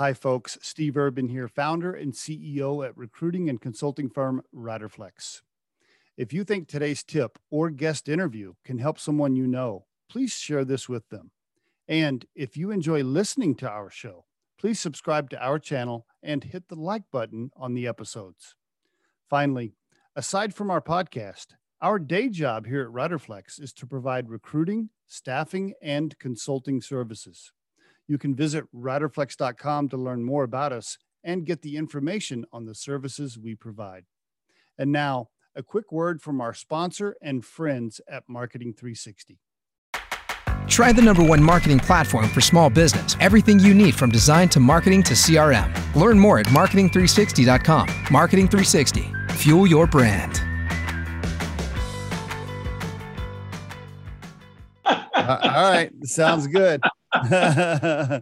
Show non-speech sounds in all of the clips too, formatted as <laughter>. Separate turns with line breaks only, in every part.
Hi, folks. Steve Urban here, founder and CEO at recruiting and consulting firm Riderflex. If you think today's tip or guest interview can help someone you know, please share this with them. And if you enjoy listening to our show, please subscribe to our channel and hit the like button on the episodes. Finally, aside from our podcast, our day job here at Riderflex is to provide recruiting, staffing, and consulting services. You can visit riderflex.com to learn more about us and get the information on the services we provide. And now, a quick word from our sponsor and friends at Marketing 360.
Try the number one marketing platform for small business. Everything you need from design to marketing to CRM. Learn more at marketing360.com. Marketing 360. Fuel your brand.
All right, sounds good. <laughs> uh,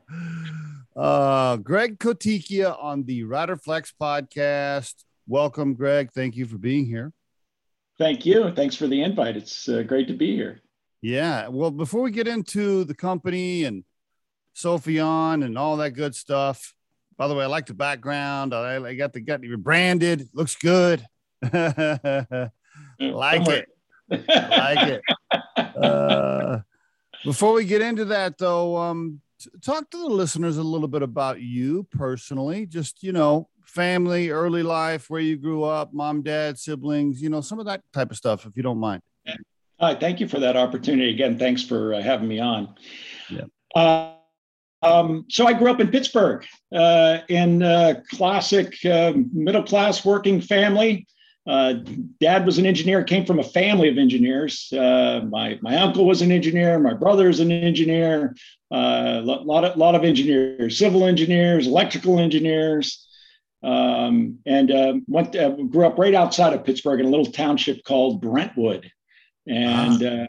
Greg Coticchia on the Riderflex podcast. Welcome, Greg. Thank you for being here.
Thank you. Thanks for the invite. It's uh, great to be here.
Yeah. Well, before we get into the company and Sopheon and all that good stuff, by the way, I like the background. I, I got the got you branded. Looks good. <laughs> like it. like <laughs> it. Uh, before we get into that, though, um, talk to the listeners a little bit about you personally. Just you know, family, early life, where you grew up, mom, dad, siblings. You know, some of that type of stuff, if you don't mind.
Hi, thank you for that opportunity again. Thanks for uh, having me on. Yeah. Uh, um, so I grew up in Pittsburgh uh, in a classic uh, middle class working family. Uh, dad was an engineer, came from a family of engineers. Uh, my, my uncle was an engineer, my brother is an engineer, a uh, lot, of, lot of engineers, civil engineers, electrical engineers. Um, and uh, went, uh, grew up right outside of Pittsburgh in a little township called Brentwood. And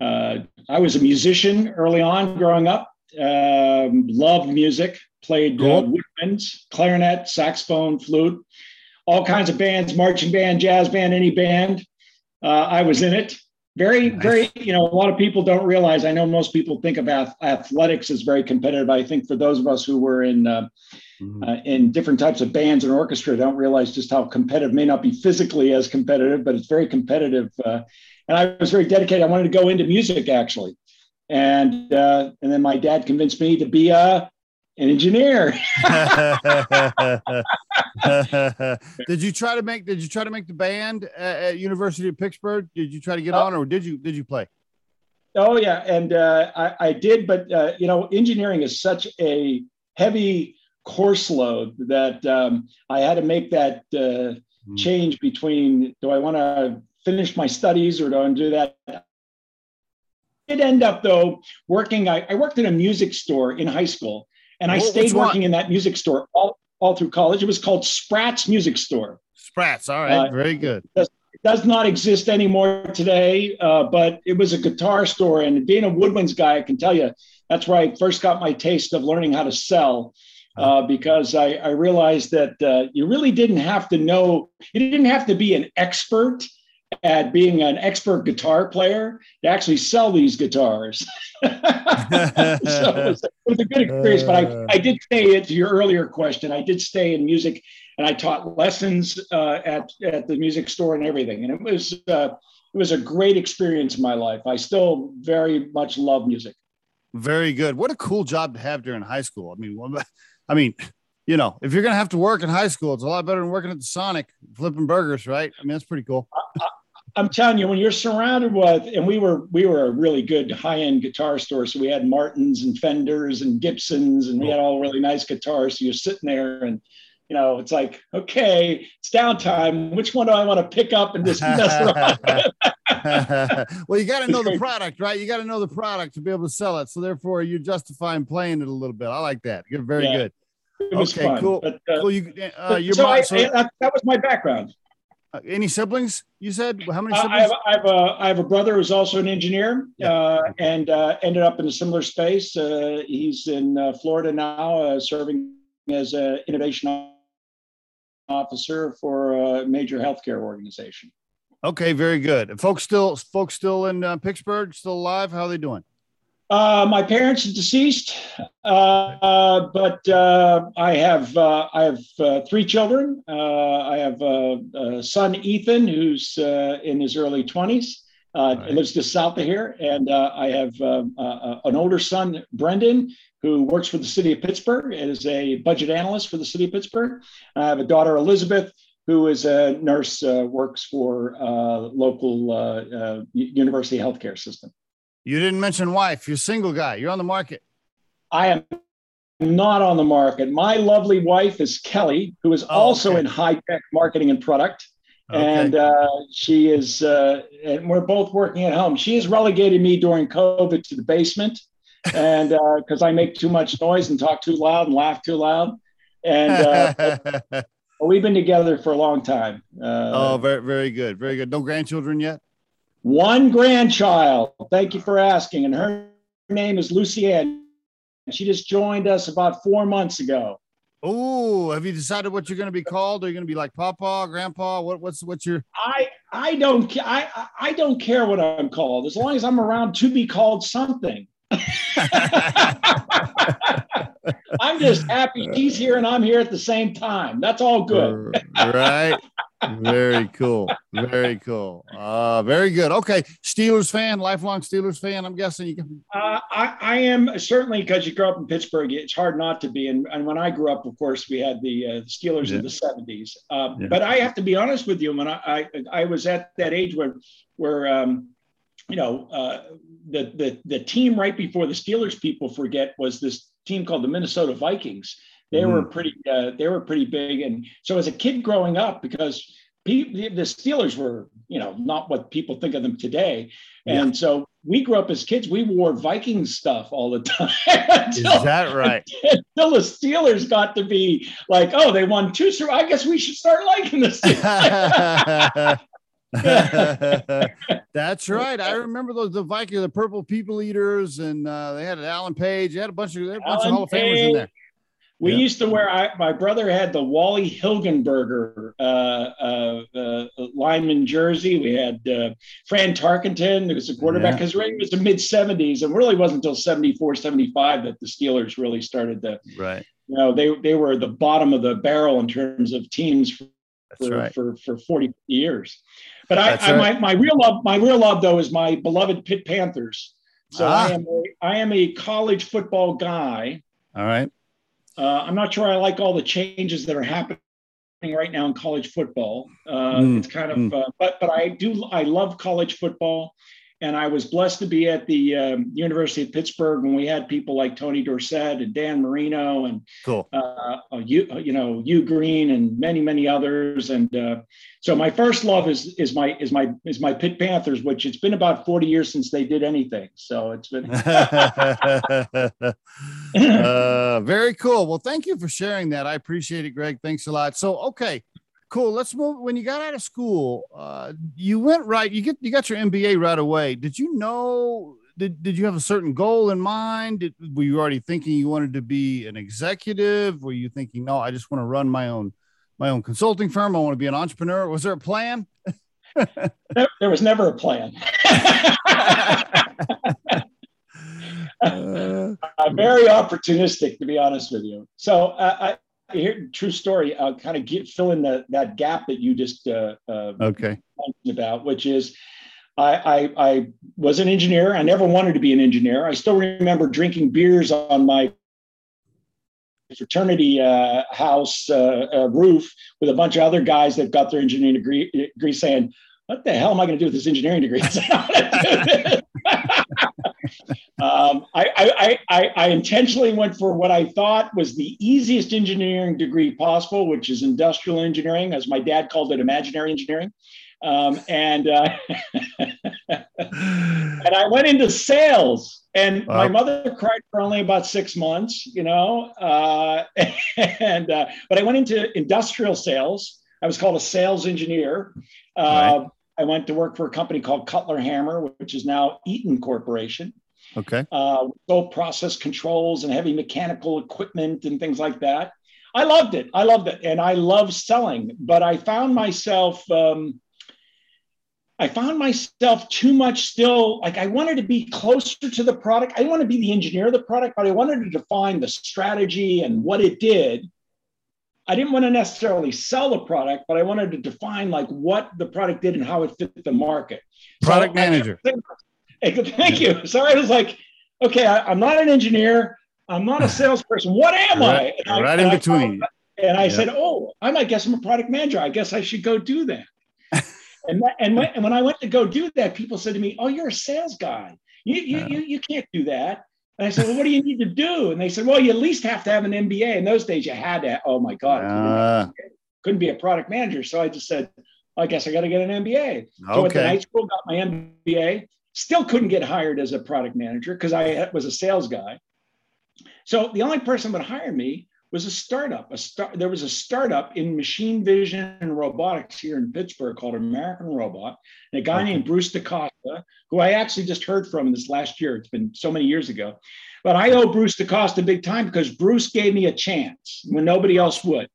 ah. I was a musician early on growing up, um, loved music, played cool. woodwinds, clarinet, saxophone, flute all kinds of bands, marching band, jazz band, any band. Uh, I was in it. Very, nice. very, you know, a lot of people don't realize. I know most people think about athletics as very competitive. I think for those of us who were in uh, mm-hmm. uh, in different types of bands and orchestra, don't realize just how competitive. May not be physically as competitive, but it's very competitive. Uh, and I was very dedicated. I wanted to go into music actually, and uh, and then my dad convinced me to be a an engineer. <laughs> <laughs> <laughs>
did you try to make did you try to make the band at, at University of Pittsburgh? Did you try to get oh. on or did you did you play?
Oh yeah, and uh, I, I, did, but uh, you know, engineering is such a heavy course load that um, I had to make that uh, mm. change between do I want to finish my studies or do I do that? I did end up though working. I, I worked in a music store in high school, and I stayed working in that music store all, all through college. It was called Spratt's Music Store.
Spratt's, all right, uh, very good.
It does, it does, not exist anymore today, uh, but it was a guitar store. And being a woodwinds guy, I can tell you that's where I first got my taste of learning how to sell. Uh, because I, I, realized that uh, you really didn't have to know, you didn't have to be an expert at being an expert guitar player to actually sell these guitars. <laughs> so it was, it was, a good experience. But I. I did stay to your earlier question. I did stay in music, and I taught lessons uh, at at the music store and everything. And it was uh, it was a great experience in my life. I still very much love music.
Very good. What a cool job to have during high school. I mean, I mean, you know, if you're gonna have to work in high school, it's a lot better than working at the Sonic flipping burgers, right? I mean, that's pretty cool.
I'm telling you, when you're surrounded with, and we were we were a really good high end guitar store, so we had Martins and Fenders and Gibsons, and we had all really nice guitars. So you're sitting there, and you know, it's like, okay, it's downtime. Which one do I want to pick up and just mess around? <laughs>
well, you got to know the product, right? You got to know the product to be able to sell it. So therefore, you're justifying playing it a little bit. I like that. You're very yeah, good.
okay, fun.
cool.
But,
uh, cool. You,
uh, your so, mom, I, so I, that was my background.
Uh, any siblings? You said how many siblings?
I have, I have, a I have a brother who's also an engineer, yeah. uh, and uh, ended up in a similar space. Uh, he's in uh, Florida now, uh, serving as an innovation officer for a major healthcare organization.
Okay, very good. And folks still folks still in Pittsburgh, still alive. How are they doing?
Uh, my parents are deceased, uh, but uh, I have uh, I have uh, three children. Uh, I have a son Ethan, who's in his early twenties. Right. lives just south of here, and I have an older son, Brendan, who works for the city of Pittsburgh as a budget analyst for the city of Pittsburgh. I have a daughter, Elizabeth, who is a nurse, works for local university healthcare system.
You didn't mention wife. You're a single guy. You're on the market.
I am not on the market. My lovely wife is Kelly, who is oh, also okay. in high tech marketing and product. Okay. And uh, she is, uh, and we're both working at home. She has relegated me during COVID to the basement, <laughs> and because uh, I make too much noise and talk too loud and laugh too loud. And uh, <laughs> we've been together for a long time.
Uh, oh, very, very good, very good. No grandchildren yet.
One grandchild. Thank you for asking. And her name is Lucianne. She just joined us about four months ago.
Oh, have you decided what you're going to be called? Are you going to be like Papa, Grandpa? What, what's what's your?
I I don't I I don't care what I'm called as long as I'm around to be called something. <laughs> I'm just happy he's here and I'm here at the same time. That's all good.
right very cool. Very cool. Uh, very good. Okay. Steelers fan, lifelong Steelers fan. I'm guessing you can.
Uh, I, I am certainly because you grew up in Pittsburgh. It's hard not to be. And, and when I grew up, of course, we had the uh, Steelers yeah. in the 70s. Uh, yeah. But I have to be honest with you. When I, I, I was at that age where, where um, you know, uh, the, the, the team right before the Steelers people forget was this team called the Minnesota Vikings they mm. were pretty. Uh, they were pretty big, and so as a kid growing up, because the Steelers were, you know, not what people think of them today, and yeah. so we grew up as kids. We wore Viking stuff all the <laughs> time.
until, Is that right?
Until the Steelers got to be like, oh, they won two. So I guess we should start liking the Steelers. <laughs> <laughs>
That's right. I remember those the Vikings, the purple people eaters, and uh, they had Alan Page. They had a bunch of, a bunch of Hall of Famers in there.
We used to wear. I, my brother had the Wally Hilgenberger uh, uh, uh, lineman jersey. We had uh, Fran Tarkenton, who was a quarterback, because yeah. it was the mid '70s, and really wasn't until '74, '75 that the Steelers really started to.
Right.
You know, they they were the bottom of the barrel in terms of teams for right. for, for 40 years. But I, I my, my real love, my real love though, is my beloved Pitt Panthers. So ah. I am a, I am a college football guy.
All right.
Uh, I'm not sure I like all the changes that are happening right now in college football. Uh, mm, it's kind of, mm. uh, but but I do I love college football, and I was blessed to be at the um, University of Pittsburgh when we had people like Tony Dorsett and Dan Marino and
cool.
uh, uh you you know Hugh Green and many many others. And uh, so my first love is is my is my is my Pitt Panthers, which it's been about forty years since they did anything. So it's been <laughs> <laughs>
uh, very cool. Well, thank you for sharing that. I appreciate it, Greg. Thanks a lot. So okay cool. Let's move. When you got out of school, uh, you went right. You get you got your MBA right away. Did you know? Did, did you have a certain goal in mind? Did, were you already thinking you wanted to be an executive? Were you thinking, no, I just want to run my own my own consulting firm. I want to be an entrepreneur. Was there a plan? <laughs>
there, was never a plan. <laughs> uh, <laughs> very opportunistic, to be honest with you. So uh, here, true story. I'll kind of get, fill in the, that gap that you just uh, uh,
okay
about, which is I, I, I was an engineer. I never wanted to be an engineer. I still remember drinking beers on my fraternity uh, house uh, uh, roof with a bunch of other guys that got their engineering degree, degree saying, "What the hell am I going to do with this engineering degree?" <laughs> um, I, I, I, I, intentionally went for what I thought was the easiest engineering degree possible, which is industrial engineering, as my dad called it, imaginary engineering. Um, and uh, <laughs> and I went into sales, and wow. my mother cried for only about six months, you know. Uh, <laughs> and uh, but I went into industrial sales. I was called a sales engineer. Uh, right. I went to work for a company called Cutler Hammer, which is now Eaton Corporation.
Okay.
Uh, both process controls and heavy mechanical equipment and things like that. I loved it. I loved it. And I love selling, but I found myself, um, I found myself too much still like I wanted to be closer to the product. I want to be the engineer of the product, but I wanted to define the strategy and what it did. I didn't want to necessarily sell the product, but I wanted to define like what the product did and how it fit the market.
Product so manager.
I, thank you. So I was like, okay, I, am not an engineer. I'm not a <laughs> salesperson. What am
right,
I?
And right I, in between.
and I said, oh, I might guess I'm a product manager. I guess I should go do that. <laughs> And, that, and, when, and when I went to go do that, people said to me, "Oh, you're a sales guy. You you, uh, you, you can't do that." And I said, "Well, what do you need to do?" And they said, "Well, you at least have to have an MBA." In those days, you had to. Oh my God, uh, couldn't be a product manager. So I just said, "I guess I got to get an MBA." So okay. at the night school, got my MBA. Still couldn't get hired as a product manager because I was a sales guy. So the only person that would hire me was a startup. A start, there was a startup in machine vision and robotics here in Pittsburgh called American Robot, and a guy named Bruce DaCosta, who I actually just heard from this last year. It's been so many years ago, but I owe Bruce DaCosta big time because Bruce gave me a chance when nobody else would.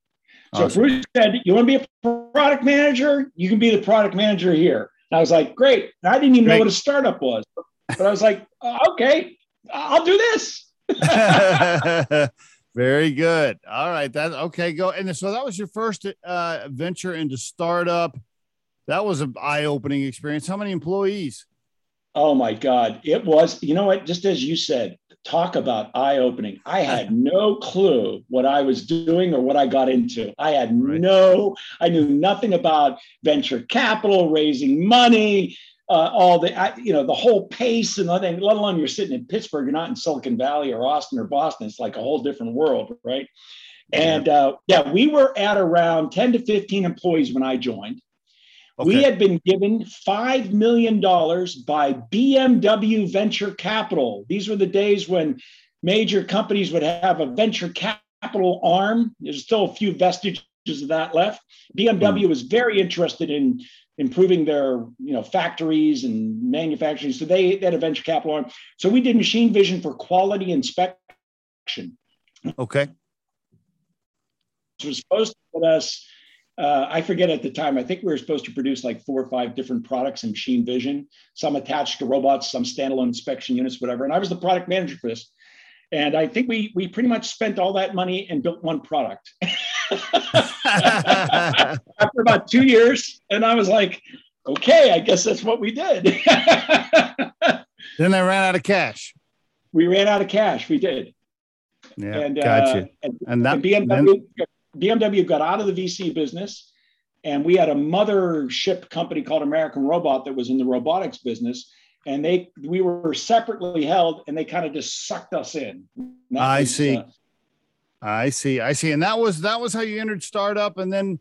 So awesome. Bruce said, "You want to be a product manager? You can be the product manager here." I was like, "Great!" I didn't even Great. know what a startup was, but I was like, oh, "Okay, I'll do this." <laughs>
Very good. All right. That okay. Go. And so that was your first uh, venture into startup. That was an eye-opening experience. How many employees?
Oh my God. It was, you know what, just as you said, talk about eye-opening. I had <laughs> no clue what I was doing or what I got into. I had right. no, I knew nothing about venture capital, raising money, uh, all the you know the whole pace and let alone you're sitting in Pittsburgh, you're not in Silicon Valley or Austin or Boston. It's like a whole different world, right? And uh, yeah, we were at around 10 to 15 employees when I joined. Okay. We had been given $5 million by BMW Venture Capital. These were the days when major companies would have a venture capital arm. There's still a few vestiges of that left. BMW mm. was very interested in improving their you know factories and manufacturing. So they, they had a venture capital arm. So we did machine vision for quality inspection.
Okay.
Which was supposed to put us. Uh, I forget at the time. I think we were supposed to produce like four or five different products in machine vision, some attached to robots, some standalone inspection units, whatever. And I was the product manager for this. And I think we we pretty much spent all that money and built one product. <laughs> After about two years, and I was like, okay, I guess that's what we did.
then they ran out of cash.
We ran out of cash. We did.
Yeah, and, gotcha. Uh,
and, and, that, and BMW, then... BMW got out of the VC business, and we had a mothership company called American Robot that was in the robotics business and they we were separately held and they kind of just sucked us in.
I was, see. uh, i see i see. And that was that was how you entered startup and then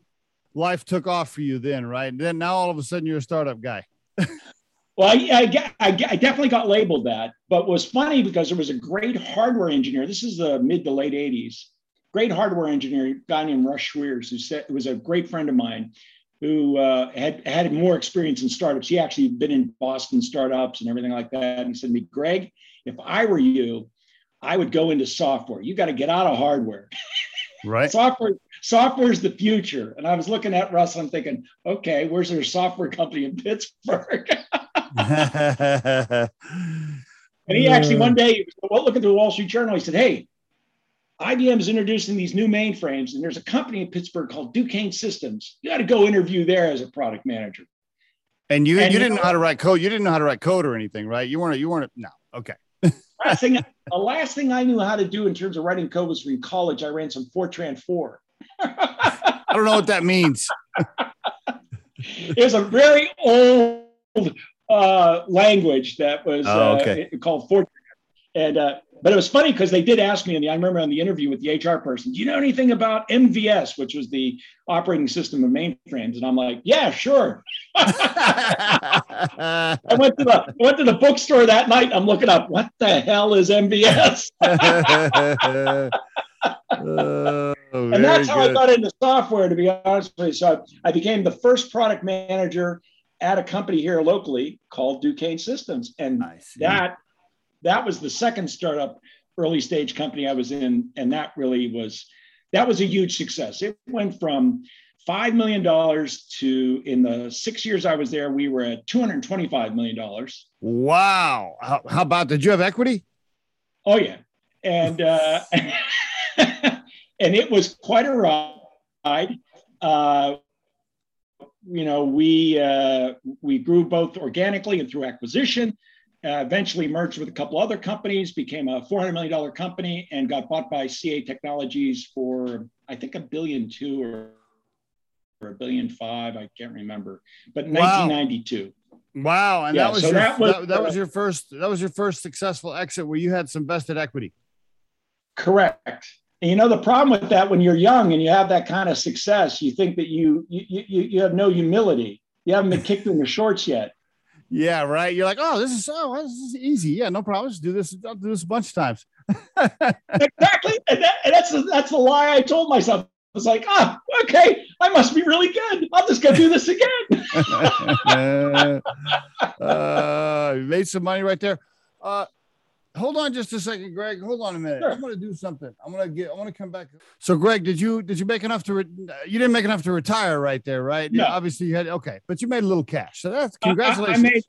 life took off for you then right? And then now all of a sudden you're a startup guy. <laughs>
Well I, I, I, I definitely got labeled that but was funny because there was a great hardware engineer. This is the mid to late 80s great hardware engineer guy named russ schwiers who said was a great friend of mine who uh, had had more experience in startups. He actually been in Boston startups and everything like that. And he said to me, Greg, if I were you, I would go into software. You got to get out of hardware. <laughs>
Right.
software software is the future. And I was looking at Russ, I'm thinking, okay, where's their software company in Pittsburgh? <laughs> and he actually one <laughs> day was looking through the Wall Street Journal. He said, Hey, IBM is introducing these new mainframes, and there's a company in Pittsburgh called Duquesne Systems. You got to go interview there as a product manager.
And you, and you, didn't know, how to write code. You didn't know how to write code or anything, right? You weren't. You weren't. No. Okay. <laughs>
last thing, the last thing I knew how to do in terms of writing code was in college. I ran some Fortran four.
I don't know what that means. <laughs>
it was a very old uh, language that was oh, okay. uh, called Fortran, and uh, but it was funny because they did ask me, and I remember on the interview with the HR person, "Do you know anything about MVS, which was the operating system of mainframes?" And I'm like, "Yeah, sure." <laughs> I went to the went to the bookstore that night. I'm looking up what the hell is MVS. <laughs> oh, and that's how good. I got into software, to be honest with you. So I, I became the first product manager at a company here locally called Duquesne Systems, and that that was the second startup early stage company I was in, and that really was that was a huge success. It went from $5 million to, in the six years I was there, we were at $225 million.
Wow. How, how about, did you have equity?
Oh, yeah. And, uh, <laughs> and it was quite a ride. Uh, you know, we uh, we grew both organically and through acquisition. Uh, eventually merged with a couple other companies, became a $400 million company, and got bought by CA Technologies for I think a billion two or, or a billion five. I can't remember, but wow. 1992.
Wow, and yeah, that was so your, that was, that, that was your first that was your first successful exit where you had some vested equity.
Correct. And you know the problem with that when you're young and you have that kind of success, you think that you you you, you have no humility. You haven't been kicked in the shorts yet.
Yeah, right. You're like, oh, this is oh, this is easy. Yeah, no problem. Just do this. I'll do this a bunch of times. <laughs>
exactly, and, that, and that's the, that's the lie I told myself. I was like, oh, okay, I must be really good. I'll just go do this again. <laughs> <laughs>
uh, you made some money right there. Uh, hold on just a second, Greg. Hold on a minute. Sure. I'm going to do something. I'm going to get. I want to come back. So, Greg, did you did you make enough to? Re- you didn't make enough to retire, right there, right?
No.
obviously, you had okay, but you made a little cash. So that's congratulations.
I, I made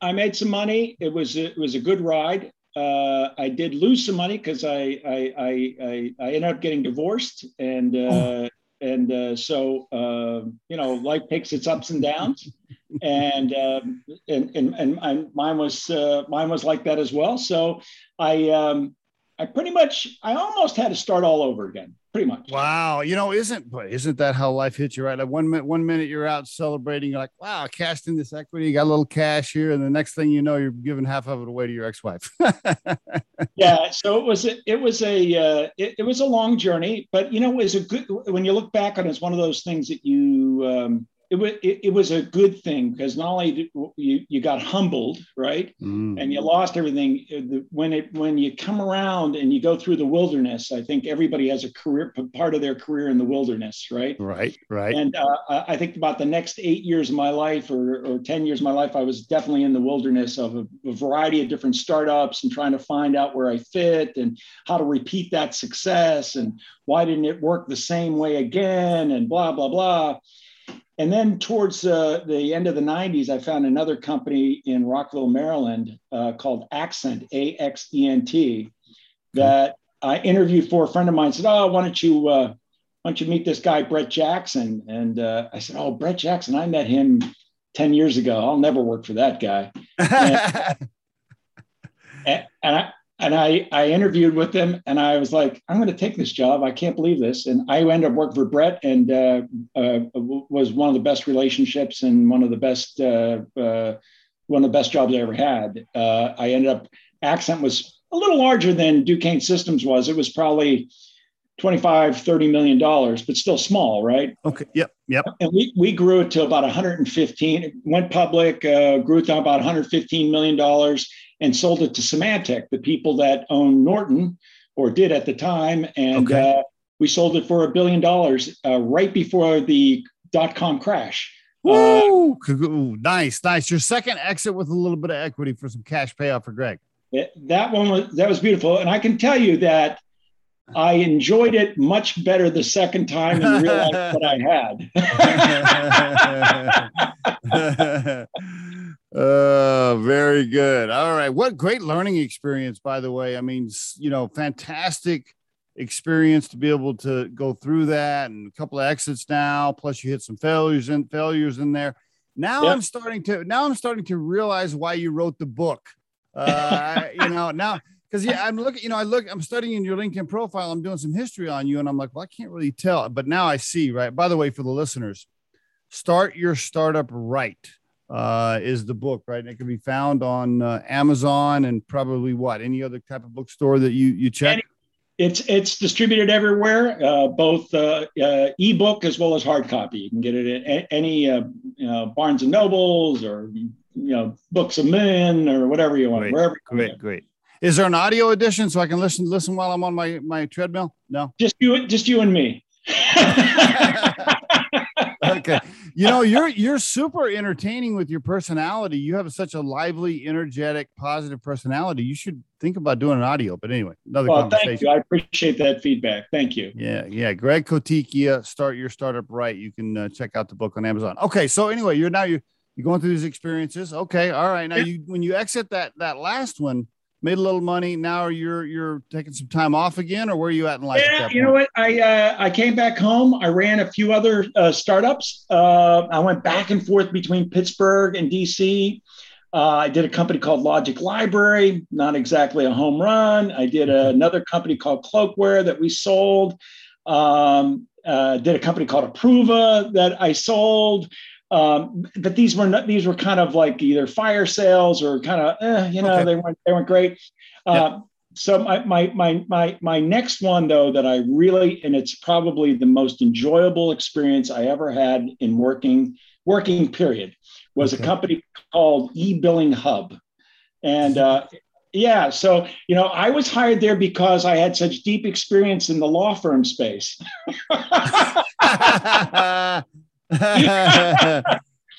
I made some money. It was it was a good ride. Uh, I did lose some money because I I, I I I ended up getting divorced and. Uh, oh and uh, so uh, you know life takes its ups and downs and, um, and and and mine was uh, mine was like that as well so i um, i pretty much i almost had to start all over again pretty much.
Wow, you know, isn't isn't that how life hits you? Right, like one minute, one minute you're out celebrating, you're like, wow, cashed in this equity, got a little cash here, and the next thing you know, you're giving half of it away to your ex-wife. <laughs>
yeah, so it was a, it was a uh, it, it, was a long journey, but you know, it was a good when you look back on it, it's one of those things that you um, it was it, it, was a good thing because not only did you you got humbled right? Mm. and you lost everything uh, when it when you come around and you go through the wilderness i think everybody has a career part of their career in the wilderness right?
Right right.
And uh, i think about the next eight years of my life or, or 10 years of my life i was definitely in the wilderness of a, a variety of different startups and trying to find out where i fit and how to repeat that success and why didn't it work the same way again and blah blah blah and then towards uh, the end of the 90s, I found another company in Rockville, Maryland uh, called Axent, A X E N T, that I interviewed for. A friend of mine said, Oh, why don't you, uh, why don't you meet this guy, Brett Jackson? And uh, I said, Oh, Brett Jackson, I met him 10 years ago. I'll never work for that guy. <laughs> and, and I, and I, I interviewed with them and I was like, I'm going to take this job. I can't believe this. And I ended up working for Brett and uh, uh, was one of the best relationships and one of the best, uh, uh one of the best jobs I ever had. Uh, I ended up, Axent was a little larger than Duquesne Systems was. It was probably 25, 30 million dollars, but still small, right?
Okay. Yep. Yep.
And we, we grew it to about 115, went public, uh, grew it to about 115 million dollars and sold it to Symantec, the people that own Norton or did at the time. And okay. uh, we sold it for a billion dollars uh, right before the dot com crash.
Woo! Uh, nice, nice. Your second exit with a little bit of equity for some cash payoff for Greg.
It, that one was that was beautiful, and I can tell you that I enjoyed it much better the second time and realized what I
had. <laughs> <laughs> <laughs> uh, very good. All right. What great learning experience, by the way. I mean, you know, fantastic experience to be able to go through that and a couple of exits now, plus you hit some failures and failures in there. Now yep. I'm starting to now I'm starting to realize why you wrote the book. Uh, you know, now because yeah, I'm looking, you know, I look, I'm studying your LinkedIn profile. I'm doing some history on you, and I'm like, well, I can't really tell. But now I see, right? By the way, for the listeners, start your startup right uh, is the book, right? And it can be found on uh, Amazon and probably what any other type of bookstore that you you check.
It's it's distributed everywhere, uh, both uh, uh, ebook as well as hard copy. You can get it at any uh, you know, Barnes and Nobles or you know Books-A-Million or whatever you want.
Great,
wherever.
Great, great. Is there an audio edition so I can listen listen while I'm on my my treadmill? No.
Just you, just you and me. <laughs> <laughs>
okay. You know, you're you're super entertaining with your personality. You have such a lively, energetic, positive personality. You should think about doing an audio. But anyway, another well, conversation.
Thank you. I appreciate that feedback. Thank you.
Yeah, yeah. Greg Coticchia, start your startup right. You can uh, check out the book on Amazon. Okay, so anyway, you're now you you're going through these experiences. Okay, all right. Now you when you exit that that last one made a little money. Now you're you're taking some time off again, or where are you at in life?
Yeah, you know what? I uh, I came back home. I ran a few other uh, startups. Uh, I went back and forth between Pittsburgh and DC. Uh, I did a company called Logic Library, not exactly a home run. I did a, another company called Cloakware that we sold. Um, uh, did a company called Approva that I sold. Um, but these were not, these were kind of like either fire sales or kind of eh, you know okay. they weren't they weren't great. Uh, yeah. So my, my my my my next one though that I really and it's probably the most enjoyable experience I ever had in working working period was okay. a company called eBilling Hub, and uh, yeah, so you know I was hired there because I had such deep experience in the law firm space. <laughs> <laughs> <laughs>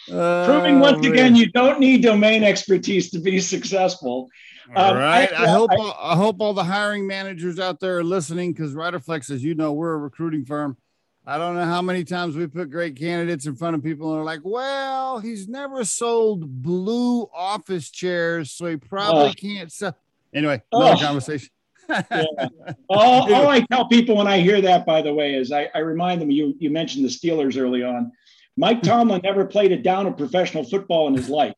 Proving once oh, again, you don't need domain expertise to be successful.
All um, right. I, I hope I, all, I, hope all the hiring managers out there are listening because Riderflex, as you know, we're a recruiting firm. I don't know how many times we put great candidates in front of people and they're like, "Well, he's never sold blue office chairs, so he probably can't sell." Anyway, another oh. conversation
yeah. <laughs> all, all, I tell people when I hear that, by the way, is I, I remind them you you mentioned the Steelers early on. Mike Tomlin never played a down of professional football in his life.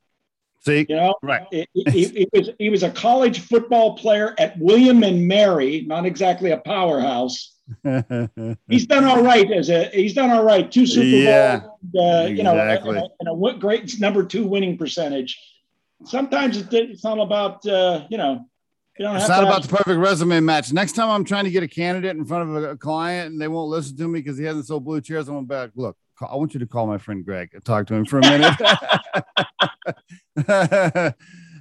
See,
you know,
right?
He, he, he, was he was a college football player at William and Mary, not exactly a powerhouse. <laughs> he's done all right as a he's done all right. Two Super yeah, Bowls, uh, exactly. you know, and a, and a, great number two winning percentage. Sometimes it's not about uh, you know
it's not about the perfect resume match. Next time I'm trying to get a candidate in front of a client and they won't listen to me because he hasn't sold blue chairs, I'm going back. Look, I want you to call my friend Greg and talk to him for a minute. <laughs> <laughs>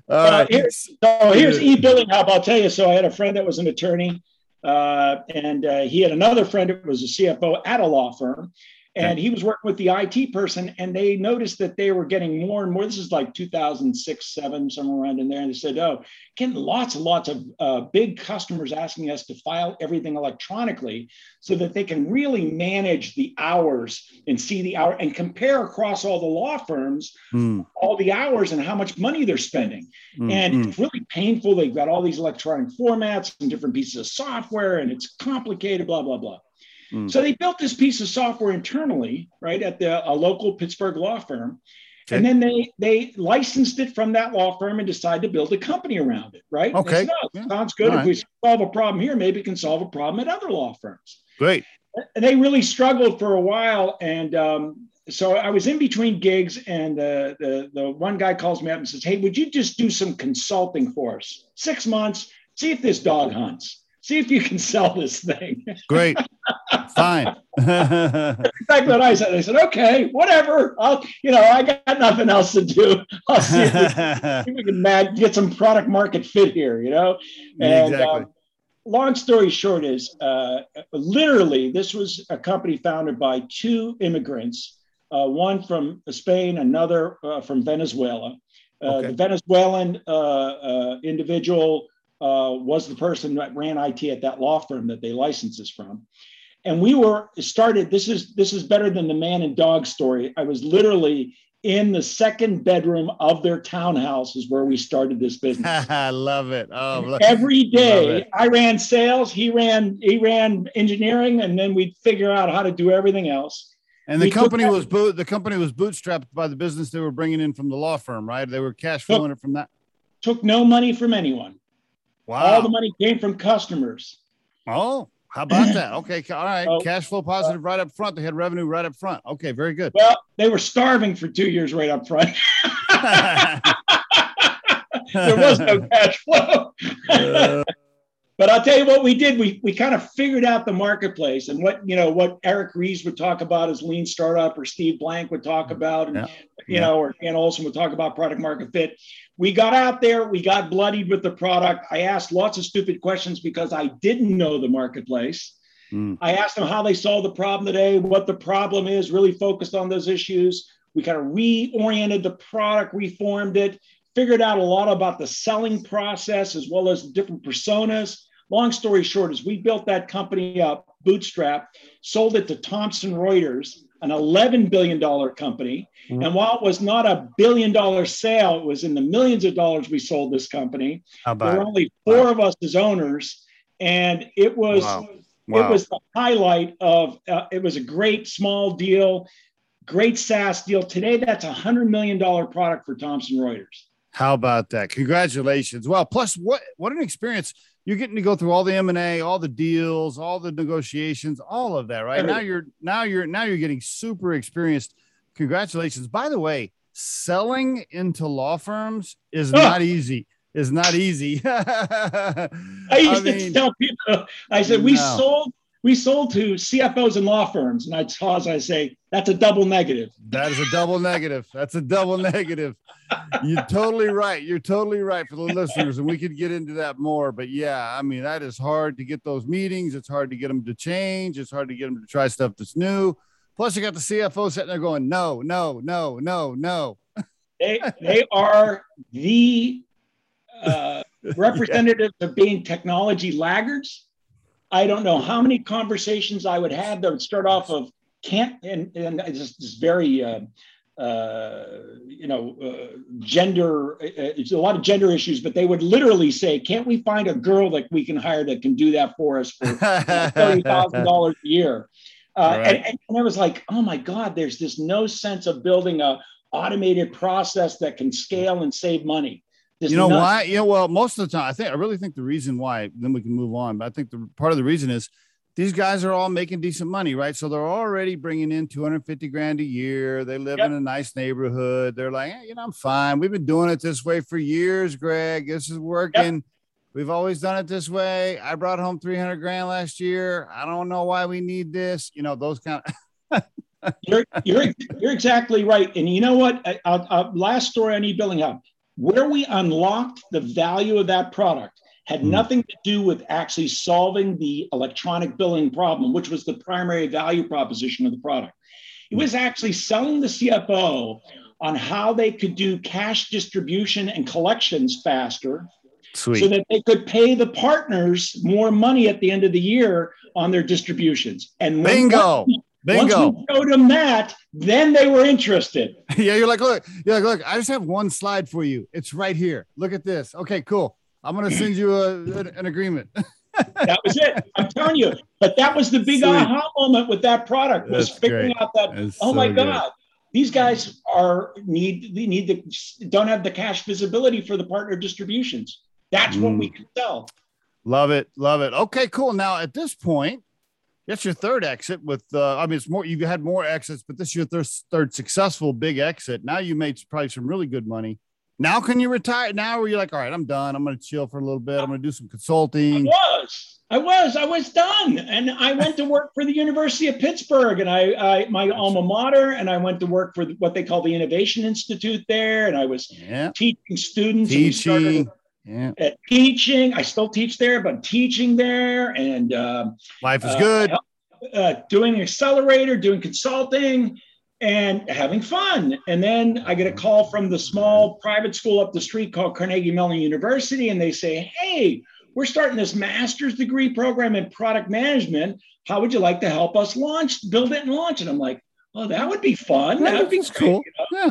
uh, here's, so here's e-billing hub. I'll tell you. So I had a friend that was an attorney, uh, and uh, he had another friend that was a CFO at a law firm, and he was working with the IT person, and they noticed that they were getting more and more. This is like 2006, seven, somewhere around in there. And they said, "Oh, getting lots and lots of uh, big customers asking us to file everything electronically, so that they can really manage the hours and see the hour and compare across all the law firms mm. all the hours and how much money they're spending. Mm, and mm. it's really painful. They've got all these electronic formats and different pieces of software, and it's complicated. Blah blah blah." Mm. So they built this piece of software internally, right, at the a local Pittsburgh law firm. Okay. And then they they licensed it from that law firm and decided to build a company around it, right?
Okay. Said,
oh, yeah. Sounds good. All if right. we solve a problem here, maybe we can solve a problem at other law firms.
Great.
And they really struggled for a while. And um, so I was in between gigs, and the, the, the one guy calls me up and says, Hey, would you just do some consulting for us? Six months, see if this dog hunts see if you can sell this thing.
Great. Fine.
exactly what I said. I said, okay, whatever. I'll, you know, I got nothing else to do. I'll see if we, <laughs> if we can mad, get some product market fit here, you know? And exactly. um, long story short is uh, literally, this was a company founded by two immigrants, uh, one from Spain, another uh, from Venezuela. Uh, okay. The Venezuelan uh, uh, individual uh, was the person that ran IT at that law firm that they licensed this from. And we were started. This is this is better than the man and dog story. I was literally in the second bedroom of their townhouse is where we started this <laughs> business.
I love it. Oh,
look. every day I ran sales, he ran he ran engineering, and then we'd figure out how to do everything else.
And the we company was boot the company was bootstrapped by the business they were bringing in from the law firm, right? They were cash flowing it from that.
Took no money from anyone. Wow. All the money came from customers.
Oh, how about that? <clears throat> Okay, all right. Oh, Cash flow positive right up front. They had revenue right up front. Okay, very good.
Well, they were starving for two years right up front. <laughs> <laughs> there was no <laughs> cash flow. uh, but I'll tell you what we did. We we kind of figured out the marketplace and what you know what Eric Ries would talk about as lean startup, or Steve Blank would talk about, and yeah. you yeah. know, or Dan Olsen would talk about product market fit. We got out there, we got bloodied with the product. I asked lots of stupid questions because I didn't know the marketplace. Mm. I asked them how they solved the problem today, what the problem is, really focused on those issues. We kind of reoriented the product, reformed it, figured out a lot about the selling process as well as different personas. Long story short is we built that company up, bootstrap, sold it to Thomson Reuters, an $11 billion company. Mm-hmm. And while it was not a billion dollar sale, it was in the millions of dollars we sold this company. There were only four wow. of us as owners. And it was wow. Wow. it was the highlight of uh, it was a great small deal, great SaaS deal. Today, that's a hundred million dollar product for Thomson Reuters.
How about that? Congratulations. Well, plus what what an experience you're getting to go through all the m&a all the deals all the negotiations all of that right? Now you're now you're now you're getting super experienced. Congratulations. By the way selling into law firms is not easy. Is not easy. <laughs>
I used I mean, to tell people i said we sold we sold to CFOs and law firms. And I pause, I say, that's a double negative.
That is a double negative. That's a double negative. You're totally right. You're totally right for the listeners. And we could get into that more. But yeah, I mean, that is hard to get those meetings. It's hard to get them to change. It's hard to get them to try stuff that's new. Plus, you got the CFO sitting there going, no, no, no, no, no.
They, <laughs> they are the uh, <laughs> representatives yeah. of being technology laggards I don't know how many conversations I would have that would start off of can't and and it's just very uh, uh, you know uh, gender. Uh, it's a lot of gender issues, but they would literally say, "Can't we find a girl that we can hire that can do that for us for thirty thousand dollars a year?" Uh, right. and, and, and I was like, "Oh my God!" There's this no sense of building a automated process that can scale and save money.
There's you know nothing. why? Yeah, well, most of the time, I think I really think the reason why. Then we can move on. But I think the part of the reason is these guys are all making decent money, right? So they're already bringing in 250 grand a year. They live yep. in a nice neighborhood. They're like, hey, you know, I'm fine. We've been doing it this way for years, Greg. This is working. Yep. We've always done it this way. I brought home 300 grand last year. I don't know why we need this. You know, those kind
of. <laughs> you're, you're, you're exactly right. And you know what? I, I, I, last story I need building up where we unlocked the value of that product had mm. nothing to do with actually solving the electronic billing problem, which was the primary value proposition of the product. It was actually selling the CFO on how they could do cash distribution and collections faster Sweet. so that they could pay the partners more money at the end of the year on their distributions. And
bingo. Bingo.
Once we showed them that, then they were interested. <laughs>
yeah, you're like, look, you're like, look, I just have one slide for you. It's right here. Look at this. Okay, cool. I'm gonna send you a, an, agreement. <laughs>
that was it. I'm telling you. But that was the big Sweet. aha moment with that product was That's figuring great. out that That's oh so my god, these guys are need they need the don't have the cash visibility for the partner distributions. That's mm. what we can sell.
Love it, love it. Okay, cool. Now at this point, that's your third exit with uh, i mean it's more you've had more exits but this is your third, third successful big exit. Now you made probably some really good money. Now can you retire? Now are you like all right i'm done. I'm going to chill for a little bit. I'm going to do some consulting.
I was. I was. I was done. And i went to work for the university of pittsburgh and i, I my alma mater and i went to work for what they call the innovation institute there and i was yeah. teaching students
teaching
yeah. At teaching. I still teach there, but I'm teaching there and uh,
life is uh, good.
Uh, doing accelerator, doing consulting, and having fun. And then I get a call from the small private school up the street called Carnegie Mellon University, and they say, "Hey, we're starting this master's degree program in product management. How would you like to help us launch, build it, and launch And I'm like, "Oh, that would be fun.
That would be cool." You know? Yeah.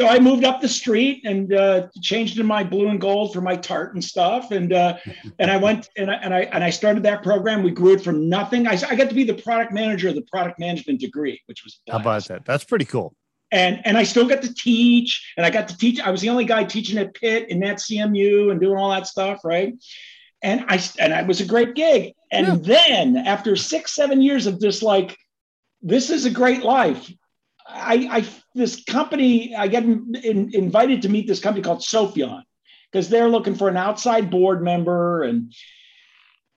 So I moved up the street and uh, changed in my blue and gold for my tartan stuff, and uh, and I went and I, and I and I started that program. We grew it from nothing. I, I got to be the product manager of the product management degree, which was
how about that? That's pretty cool.
And and I still got to teach, and I got to teach. I was the only guy teaching at Pitt in that CMU and doing all that stuff, right? And I and I was a great gig. And yeah. then after six seven years of just like, this is a great life. I, I this company I get in, in, invited to meet this company called Sopheon because they're looking for an outside board member and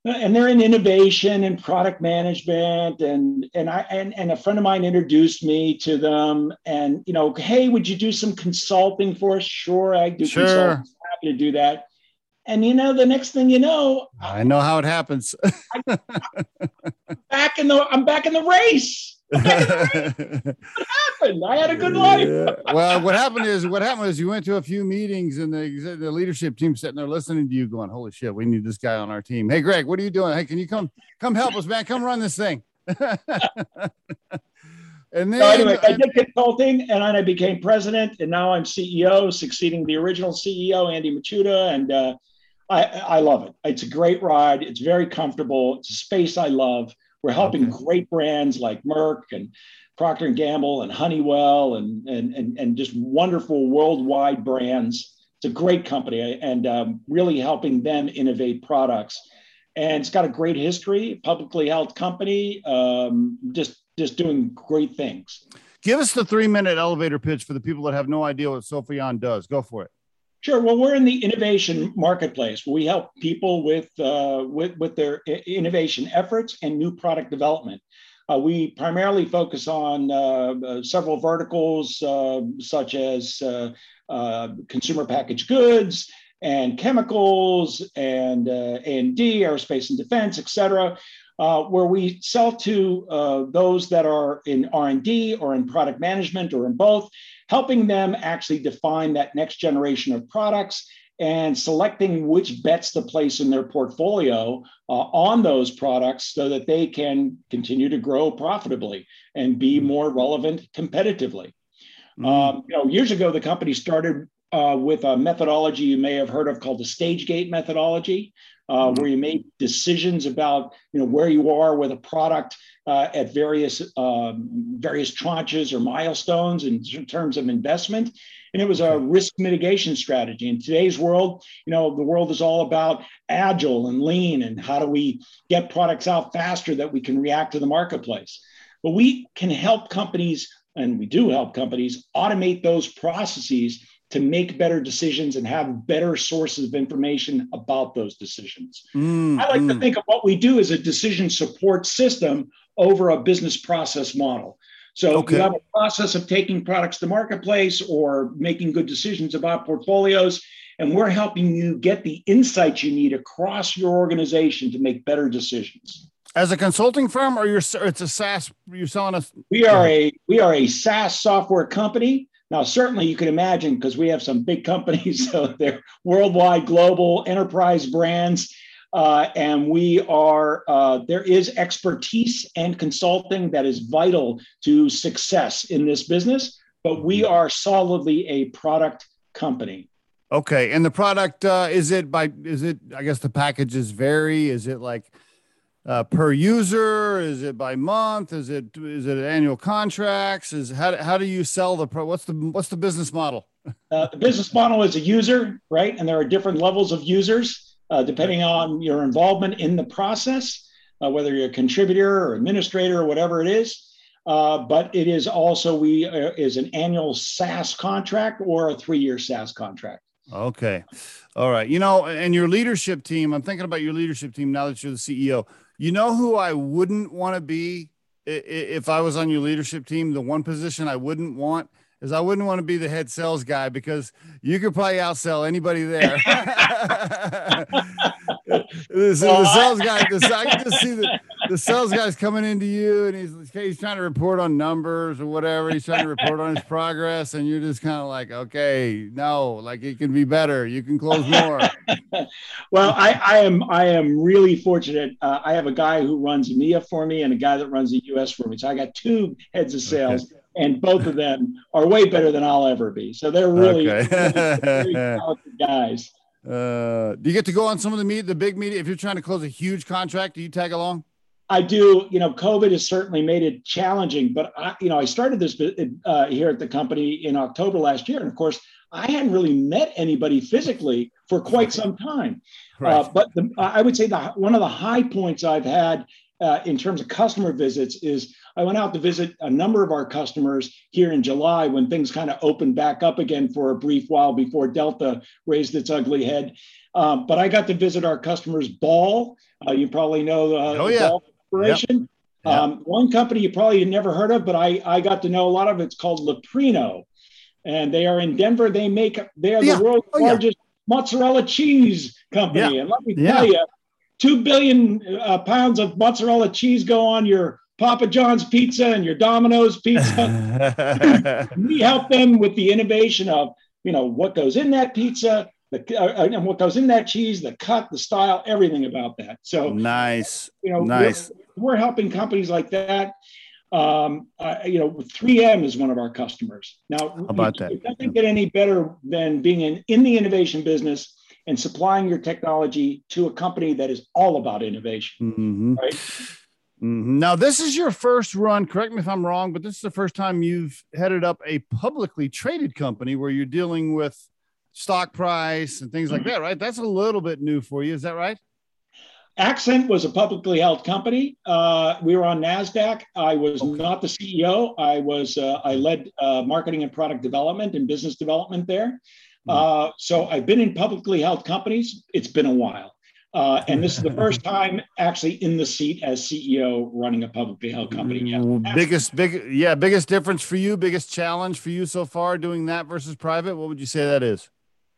and they're in innovation and product management and and I and, and a friend of mine introduced me to them and you know hey would you do some consulting for us sure I do
sure. consulting
happy to do that and you know the next thing you know
I know how it happens
I, back in the I'm back in the race. What happened? I had a good life.
yeah. Well, what happened is what happened is you went to a few meetings and the the leadership team sitting there listening to you, going, "Holy shit, we need this guy on our team." Hey, Greg, what are you doing? Hey, can you come come help us, man? Come run this thing. <laughs>
And then so anyway, I did consulting and then I became president and now I'm CEO, succeeding the original CEO, Andy Michuta. And uh, I, I love it. It's a great ride. It's very comfortable. It's a space I love. We're helping okay. great brands like Merck and Procter and Gamble and Honeywell and, and, and, and just wonderful worldwide brands. It's a great company and um, really helping them innovate products. And it's got a great history, publicly held company, um, just just doing great things.
Give us the three minute elevator pitch for the people that have no idea what Sopheon does. Go for it.
Sure. Well, we're in the innovation marketplace. We help people with uh, with with their innovation efforts and new product development. Uh, we primarily focus on uh, uh several verticals, uh, such as uh, consumer packaged goods and chemicals and A&D, aerospace and defense, et cetera uh, where we sell to uh, those that are in R&D or in product management or in both, helping them actually define that next generation of products and selecting which bets to place in their portfolio uh, on those products so that they can continue to grow profitably and be more relevant competitively. Mm-hmm. Um, you know, years ago, the company started uh, with a methodology you may have heard of called the stage gate methodology, uh, mm-hmm. where you make decisions about you know where you are with a product uh, at various um, various tranches or milestones in terms of investment. And it was a risk mitigation strategy. In today's world, you know, the world is all about agile and lean and how do we get products out faster that we can react to the marketplace. But we can help companies, and we do help companies automate those processes to make better decisions and have better sources of information about those decisions. Mm, I like mm. to think of what we do as a decision support system over a business process model. So okay. you have a process of taking products to marketplace or making good decisions about portfolios, and we're helping you get the insights you need across your organization to make better decisions.
As a consulting firm, or you're it's a SaaS, you're selling us.
We are a we are a SaaS software company now, certainly you can imagine because we have some big companies, <laughs> so they're worldwide, global enterprise brands. Uh, and we are, uh, there is expertise and consulting that is vital to success in this business, but we are solidly a product company.
Okay. And the product, uh, is it by, is it, I guess the packages vary. Is it like, uh, per user? Is it by month? Is it is it annual contracts? Is how, how do you sell the pro? What's the what's the business model?
uh, the business model is a user, right? And there are different levels of users uh, depending on your involvement in the process, uh, whether you're a contributor or administrator or whatever it is. Uh, but it is also we uh, is an annual SaaS contract or a three-year SaaS contract.
Okay. All right. You know, and your leadership team, I'm thinking about your leadership team now that you're the CEO. You know who I wouldn't want to be if I was on your leadership team? The one position I wouldn't want is I wouldn't want to be the head sales guy because you could probably outsell anybody there. <laughs> <laughs> the, the, sales guy, the, I can just see the, the sales guy's coming into you and he's he's trying to report on numbers or whatever. He's trying to report on his progress, and you're just kind of like, okay, no, like it can be better. You can close more. <laughs>
well, I, I am I am really fortunate. Uh, I have a guy who runs EMEA for me and a guy that runs the US for me. So I got two heads of sales. Okay and both of them are way better than I'll ever be. So they're really, okay. really, really <laughs> talented guys.
Uh, do you get to go on some of the meet, the big meeting? If you're trying to close a huge contract, do you tag along?
I do. You know, COVID has certainly made it challenging, but I, you know, I started this uh, here at the company in October last year, and of course, I hadn't really met anybody physically for quite some time. Uh, right. Uh, but the, I would say that one of the high points I've had uh, in terms of customer visits is I went out to visit a number of our customers here in July when things kind of opened back up again for a brief while before Delta raised its ugly head. Um, but I got to visit our customers Ball. Uh, you probably know uh, oh, yeah. Ball Corporation. Yep. Um, one company you probably never heard of, but I, I got to know a lot of it's called Leprino. And they are in Denver. They make they are the world's oh, largest yeah. mozzarella cheese company. And let me tell you, two billion uh, pounds of mozzarella cheese go on your Papa John's pizza and your Domino's pizza. <laughs> <laughs> we help them with the innovation of, you know, what goes in that pizza, the, uh, and what goes in that cheese, the cut, the style, everything about that. So
nice.
You know,
nice.
We're, helping companies like that. Um, uh, you know, 3M is one of our customers. Now,
How about that?
It doesn't get any better than being in, in the innovation business and supplying your technology to a company that is all about innovation.
Mm-hmm.
Right.
Mm-hmm. Now, this is your first run. Correct me if I'm wrong, but this is the first time you've headed up a publicly traded company where you're dealing with stock price and things like that, right? That's a little bit new for you. Is that right?
Axent was a publicly held company. Uh, we were on Nasdaq. I was okay. not the CEO. I was uh, I led uh, marketing and product development and business development there. Mm. so I've been in publicly held companies. It's been a while. Uh, and this is the first time actually in the seat as CEO running a publicly held company. Yeah.
Biggest, big, yeah, biggest difference for you, biggest challenge for you so far doing that versus private. What would you say that is?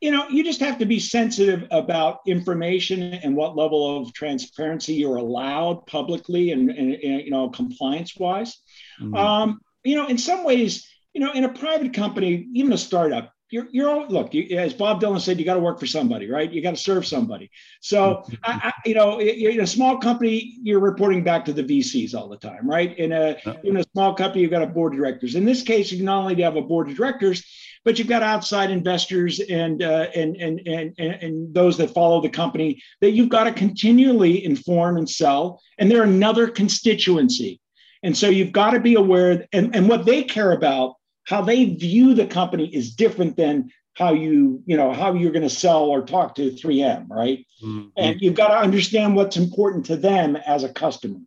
You know, you just have to be sensitive about information and what level of transparency you're allowed publicly and, and, and you know, compliance wise. Mm-hmm. Um, you know, in some ways, you know, in a private company, even a startup, you're, you're all, look, you, as Bob Dylan said, you got to work for somebody, right? You got to serve somebody. So, I, I, <laughs> you know, in a small company, you're reporting back to the VCs all the time, right? In a, in a small company, you've got a board of directors. In this case, you not only have a board of directors, but you've got outside investors and, uh, and, and, and, and those that follow the company that you've got to continually inform and sell. And they're another constituency. And so you've got to be aware, and, and what they care about how they view the company is different than how you you know how you're going to sell or talk to 3m right mm-hmm. and you've got to understand what's important to them as a customer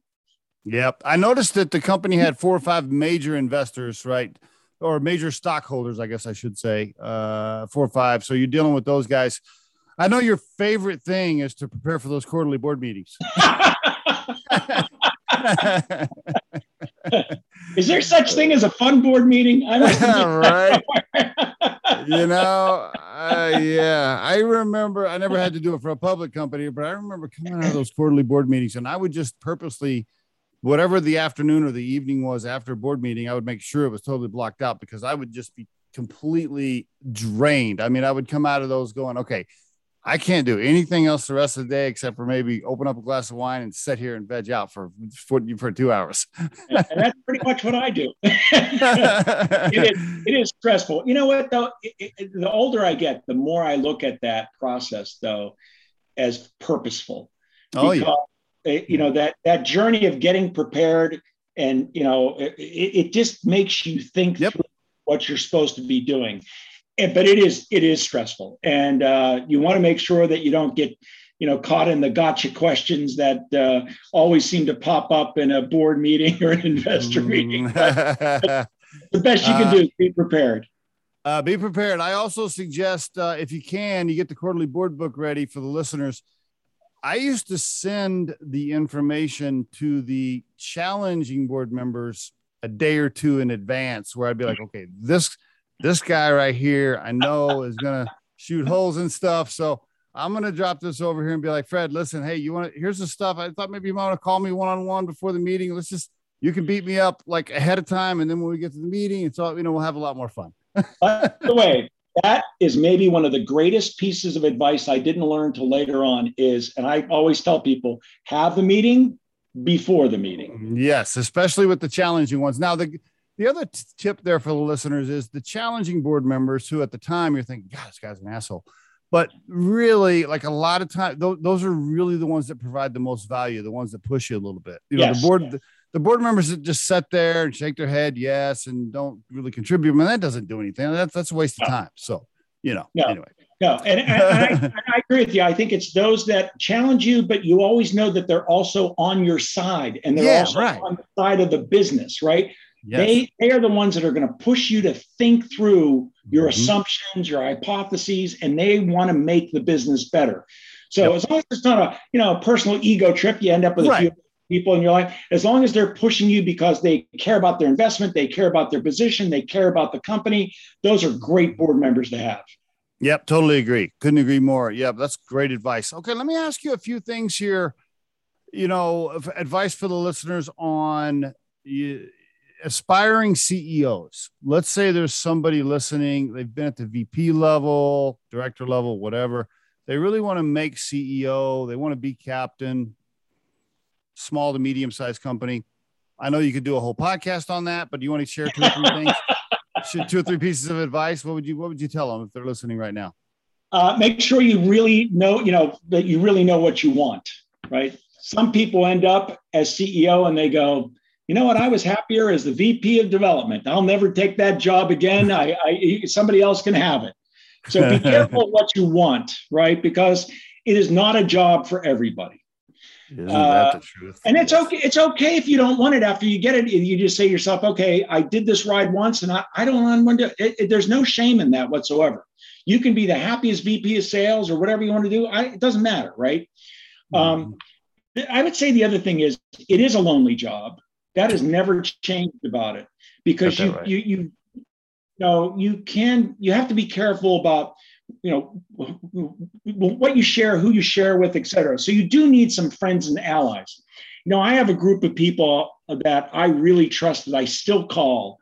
yep i noticed that the company had four or five major investors right or major stockholders i guess i should say uh four or five so you're dealing with those guys i know your favorite thing is to prepare for those quarterly board meetings <laughs> <laughs>
Is there such thing as a fun board meeting? I <laughs>
right. you know, uh, yeah. I remember I never had to do it for a public company, but I remember coming out of those quarterly board meetings, and I would just purposely, whatever the afternoon or the evening was after board meeting, I would make sure it was totally blocked out because I would just be completely drained. I mean, I would come out of those going, okay, I can't do anything else the rest of the day except for maybe open up a glass of wine and sit here and veg out for for, for two hours.
and that's pretty much what I do. <laughs> it, is, it is stressful. You know what though? It, it, the older I get, the more I look at that process though as purposeful.
Oh yeah.
Eh, you know that that journey of getting prepared and you know it, it just makes you think yep. through what you're supposed to be doing and, but it is it is stressful, and uh, you want to make sure that you don't get you know caught in the gotcha questions that uh, always seem to pop up in a board meeting <laughs> or an investor mm. meeting. <laughs> the best you can do is be prepared.
Uh, be prepared. I also suggest uh, if you can, you get the quarterly board book ready for the listeners. I used to send the information to the challenging board members a day or two in advance, where I'd be like, okay, this this guy right here, I know is gonna shoot holes and stuff. So I'm gonna drop this over here and be like, Fred, listen, hey, you want to here's the stuff. I thought maybe you might want to call me one on one before the meeting. Let's just you can beat me up like ahead of time, and then when we get to the meeting, it's all you know, we'll have a lot more fun.
By the way, that is maybe one of the greatest pieces of advice I didn't learn till later on is, and I always tell people, have the meeting before the meeting.
Yes, especially with the challenging ones. Now the the other t- tip there for the listeners is the challenging board members who at the time you're thinking, God, this guy's an asshole. But really, like a lot of time, th- those are really the ones that provide the most value, the ones that push you a little bit. You know, yes. the board, the, the, board members that just sit there and shake their head, yes, and don't really contribute. I mean, that doesn't do anything. That's that's a waste of time. So, you know,
no.
anyway.
No, and, and, I, <laughs> and, I, agree with you. I think it's those that challenge you, but you always know that they're also on your side and they're yeah, also right. on the side of the business, right? Yes. They they are the ones that are going to push you to think through your mm-hmm. assumptions, your hypotheses, and they want to make the business better. So yep. as long as it's not a you know a personal ego trip, you end up with right. a few people in your life. As long as they're pushing you because they care about their investment, they care about their position, they care about the company. Those are great board members to have.
Yep, totally agree. Couldn't agree more. Yep, that's great advice. Okay, let me ask you a few things here you know, advice for the listeners on aspiring CEOs. Let's say there's somebody listening, they've been at the VP level, director level, whatever. They really want to make CEO, they want to be captain, small to medium sized company. I know you could do a whole podcast on that, but do you want to share two or three <laughs> things? two or three pieces of advice. What would you what would you tell them if they're listening right now?
Uh, make sure you really know, you know, that you really know what you want, right? Some people end up as CEO and they go, you know what? I was happier as the VP of development. I'll never take that job again. I, I somebody else can have it. So be <laughs> careful what you want, right? Because it is not a job for everybody.
Isn't uh, that the truth?
And it's okay. It's okay if you don't want it after you get it. You just say to yourself, okay, I did this ride once and I, I don't want to. It, it, there's no shame in that whatsoever. You can be the happiest VP of sales or whatever you want to do. I, it doesn't matter, right? Mm-hmm. Um, I would say the other thing is it is a lonely job. That has never changed about it because you, right. you you you know you can you have to be careful about you know what you share who you share with etc so you do need some friends and allies. You know i have a group of people that i really trust that i still call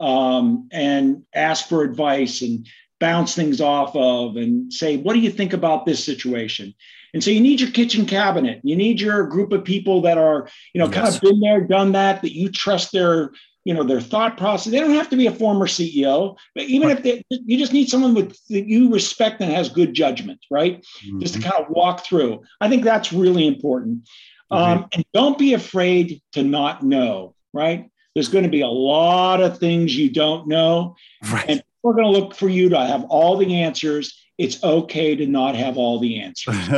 um, and ask for advice and bounce things off of and say what do you think about this situation? And so you need your kitchen cabinet. You need your group of people that are you know yes. kind of been there done that that you trust their you know their thought process they don't have to be a former ceo but even right. if they you just need someone with that you respect and has good judgment right mm-hmm. just to kind of walk through i think that's really important mm-hmm. um, and don't be afraid to not know right there's going to be a lot of things you don't know right. and we're going to look for you to have all the answers it's okay to not have all the answers <laughs>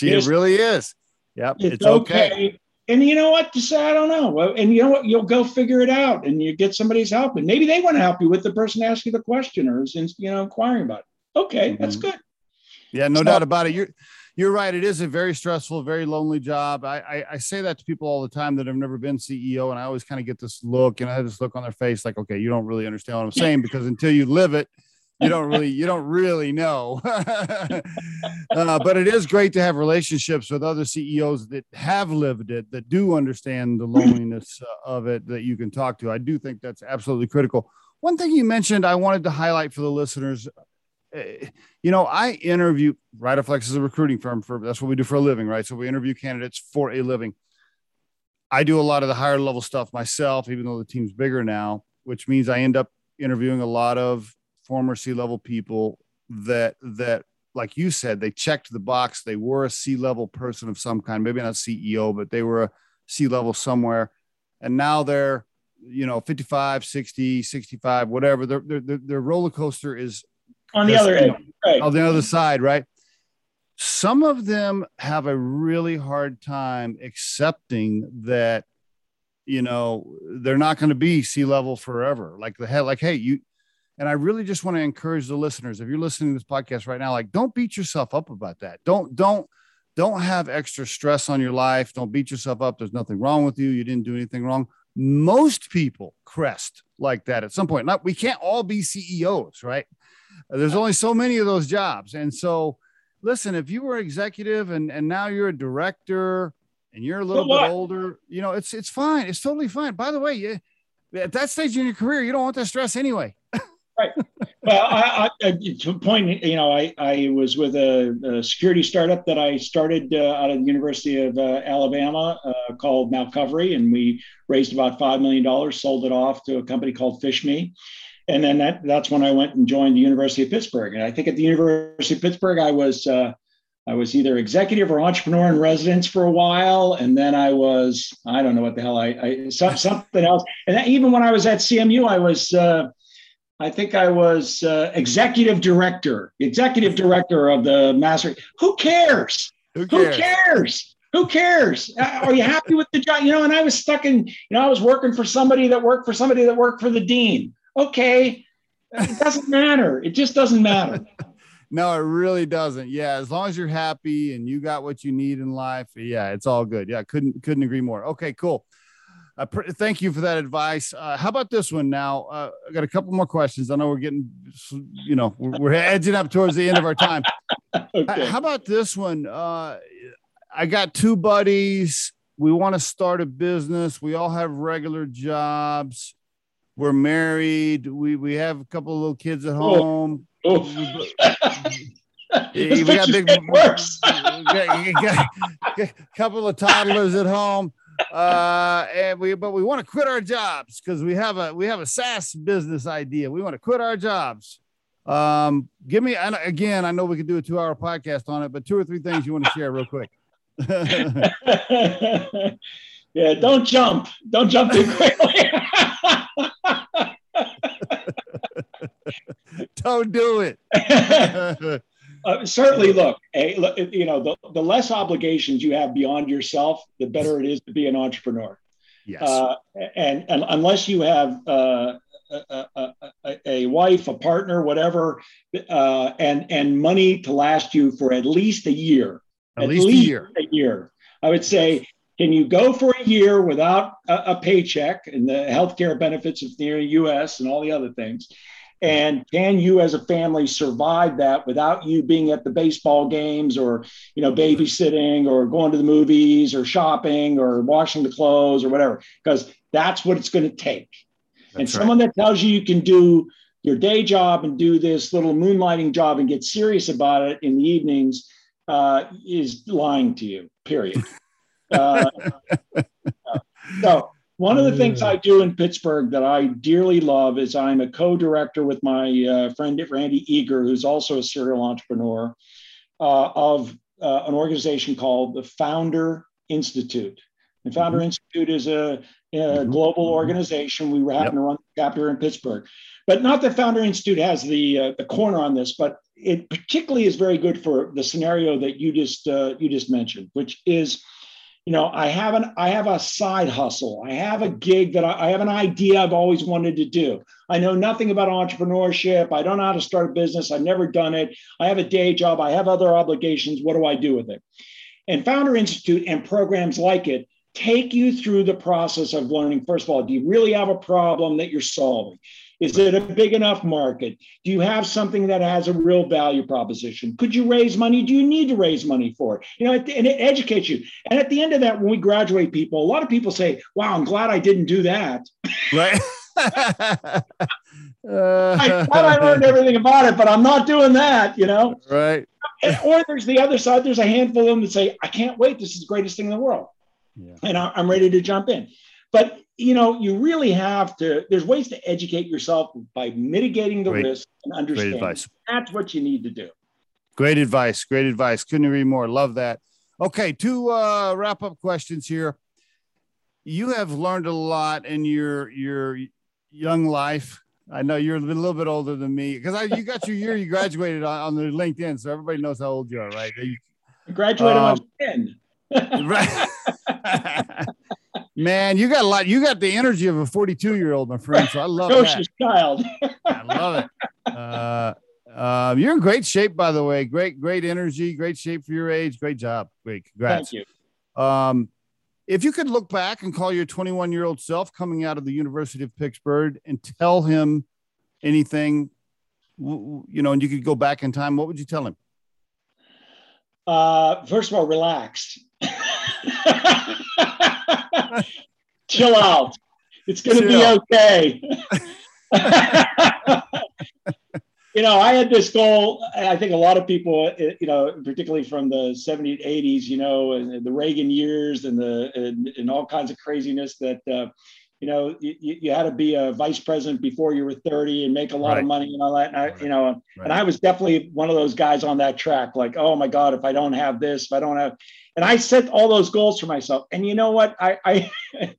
it really is yep it's, it's okay. okay
and you know what? To say i don't know. And you know what? You'll go figure it out and you get somebody's help. And maybe they want to help you with the person asking the question or is you know inquiring about it. Okay mm-hmm. that's good.
Yeah no so, doubt about it. You're you're right. It is a very stressful very lonely job. I, I, I say that to people all the time that have never been ceo and i always kind of get this look and i have this look on their face like okay you don't really understand what i'm saying because until you live it you don't really you don't really know. <laughs> Uh, but it is great to have relationships with other ceos that have lived it that do understand the loneliness uh, of it that you can talk to. I do think that's absolutely critical. One thing you mentioned i wanted to highlight for the listeners uh, you know i interview riderflex is a recruiting firm for that's what we do for a living right? So we interview candidates for a living. I do a lot of the higher level stuff myself even though the team's bigger now which means i end up interviewing a lot of former C-level people that that like you said they checked the box. They were a C-level person of some kind maybe not ceo but they were a C-level somewhere. And now they're you know 55 60 65 whatever. Their their, their roller coaster is
on the other end
right. on the other side right? Some of them have a really hard time accepting that you know they're not going to be C-level forever. Like the head like hey you and I really just want to encourage the listeners, if you're listening to this podcast right now, like don't beat yourself up about that. Don't, don't, don't have extra stress on your life. Don't beat yourself up. There's nothing wrong with you. You didn't do anything wrong. Most people crest like that at some point. Not we can't all be CEOs, right? There's only so many of those jobs. And so listen, if you were executive and, and now you're a director and you're a little bit older, you know, it's it's fine. It's totally fine. By the way, you, at that stage in your career, you don't want that stress anyway <laughs>
right. Well, I, I, to point, you know, I, I was with a, a security startup that I started uh, out of the University of uh, Alabama uh, called Malcovery, and we raised about $5 million, sold it off to a company called PhishMe. And then that, that's when I went and joined the University of Pittsburgh. And I think at the University of Pittsburgh, I was uh, I was either executive or entrepreneur in residence for a while, and then I was I don't know what the hell I, I something else. And even when I was at CMU, I was uh, I think I was uh, executive director, executive director of the master. Who cares? Who cares? Who cares? Who cares? Uh, are you happy with the job? You know, and I was stuck in, you know, I was working for somebody that worked for somebody that worked for the dean. Okay. It doesn't matter. It just doesn't matter. <laughs>
no, it really doesn't. Yeah. As long as you're happy and you got what you need in life. Yeah. It's all good. Yeah. Couldn't, couldn't agree more. Okay, cool. Uh, pr- thank you for that advice. Uh, how about this one now? Uh, I got a couple more questions. I know we're getting, you know, we're, we're edging up towards the end of our time. <laughs> okay. How about this one? Uh, I got two buddies. We want to start a business. We all have regular jobs. We're married. We we have a couple of little kids at oh. home. Oh. we <laughs> got big worse. <laughs> a couple of toddlers at home uh and we but we want to quit our jobs because we have a we have a SaaS business idea. We want to quit our jobs. Um, give me and again, I know we could do a two-hour podcast on it, but two or three things you want to share real quick. <laughs>
yeah, don't jump. Don't jump too quickly. <laughs>
don't do it. <laughs>
Uh, certainly, look, you know, the, the less obligations you have beyond yourself, the better it is to be an entrepreneur.
Yes. Uh,
and, and unless you have uh, a, a, a, wife, a partner, whatever, uh, and and money to last you for at least a year.
At, at least, least, a year.
A year. I would say, can you go for a year without a, a paycheck and the healthcare benefits of the U.S. and all the other things? And can you as a family survive that without you being at the baseball games or you know babysitting or going to the movies or shopping or washing the clothes or whatever? Because that's what it's going to take. That's and someone that tells you you can do your day job and do this little moonlighting job and get serious about it in the evenings uh, is lying to you period. <laughs> Uh, <laughs> so one of the things I do in Pittsburgh that I dearly love is I'm a co-director with my uh, friend Randy Eager, who's also a serial entrepreneur, uh, of uh, an organization called the Founder Institute. The Founder mm-hmm. Institute is a, a mm-hmm. global mm-hmm. organization. We happen yep. to run the chapter in Pittsburgh, but not that Founder Institute has the uh, the corner on this, but it particularly is very good for the scenario that you just uh, you just mentioned, which is you know i have an i have a side hustle. I have a gig that I, I, have an idea i've always wanted to do. I know nothing about entrepreneurship. I don't know how to start a business. I've never done it. I have a day job. I have other obligations. What do i do with it? And founder institute and programs like it take you through the process of learning. First of all do you really have a problem that you're solving is it a big enough market? Do you have something that has a real value proposition? Could you raise money? Do you need to raise money for it? You know, and it educates you. And at the end of that, when we graduate people, a lot of people say, wow, I'm glad I didn't do that.
Right. <laughs>
I thought I learned <laughs> everything about it, but I'm not doing that, you know?
Right.
or there's the other side. There's a handful of them that say, I can't wait. This is the greatest thing in the world. Yeah. And I'm ready to jump in. But you know, you really have to. There's ways to educate yourself by mitigating the great, risk and understanding. That's what you need to do.
Great advice. Great advice. Couldn't agree more. Love that. Okay, two uh, wrap up questions here. You have learned a lot in your your young life. I know you're a little bit older than me because you got your year you graduated on, on the LinkedIn, so everybody knows how old you are, right? You,
graduated um, was 10. <laughs>
right. <laughs> Man, you got a lot. You got the energy of a 42 year old, my friend. So I love Precocious
that. child. <laughs>
I love it. Uh, uh, you're in great shape, by the way. Great, great energy, great shape for your age. Great job. Great. Congrats.
Thank
you. Um, if you could look back and call your 21 year old self coming out of the University of Pittsburgh and tell him anything, you know, and you could go back in time, what would you tell him?
Uh, first of all, relax. <laughs> <laughs> Chill out. It's going to be okay. <laughs> <laughs> you know, I had this goal. I think a lot of people, you know, particularly from the 70s, 80s, you know, and the Reagan years and the and, and all kinds of craziness that, uh, you know, you, you, had to be a vice president before you were 30 and make a lot right. of money and all that. And I, you know, right. and I was definitely one of those guys on that track. Like, oh my God, if I don't have this, if I don't have, and I set all those goals for myself. And you know what? I, I <laughs>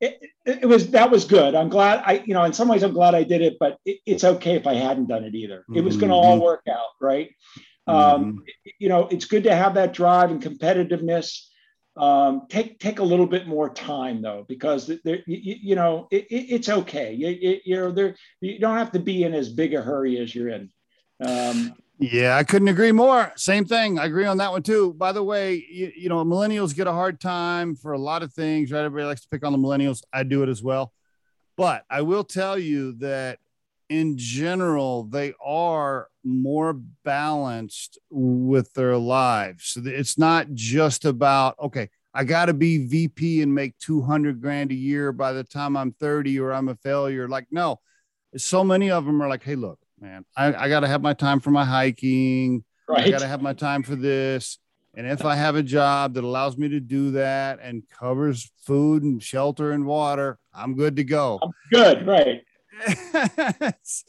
it, it, was that was good. I'm glad I, you know, in some ways I'm glad I did it, but it, it's okay if I hadn't done it either. It was going to all mm-hmm. work out, right? Um, mm-hmm. Um, you know, it's good to have that drive and competitiveness. Um, take take a little bit more time though, because there, you, you know it, it's okay. You, you know there you don't have to be in as big a hurry as you're in. Um,
yeah, I couldn't agree more. Same thing. I agree on that one too. By the way, you, you, know, millennials get a hard time for a lot of things, right? Everybody likes to pick on the millennials. I do it as well. But I will tell you that in general, they are more balanced with their lives. So it's not just about, okay, I got to be VP and make 200 grand a year by the time I'm 30 or I'm a failure. Like, no, so many of them are like, hey, look, man, I, I got to have my time for my hiking. Right. I got to have my time for this. And if I have a job that allows me to do that and covers food and shelter and water, I'm good to go.
I'm good, right?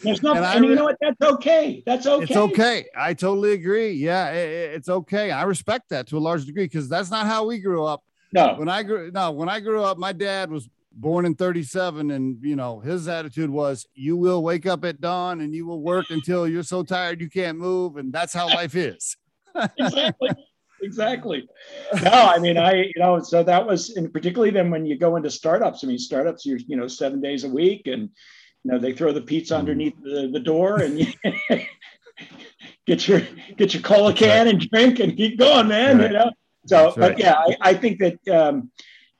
There's nothing, and, and you know what? That's okay. That's okay.
It's okay. I totally agree. Yeah, it, it's okay. I respect that to a large degree because that's not how we grew up.
No,
when I grew no, when I grew up, my dad was born in 37 and you know his attitude was you will wake up at dawn and you will work until you're so tired you can't move and that's how life is
exactly exactly <laughs> no i mean i you know so that was and particularly then when you go into startups i mean startups you're you know seven days a week and you know they throw the pizza mm. underneath the, the door and you <laughs> get your get your cola can and drink and keep going man right. you know so right. but yeah I, I think that um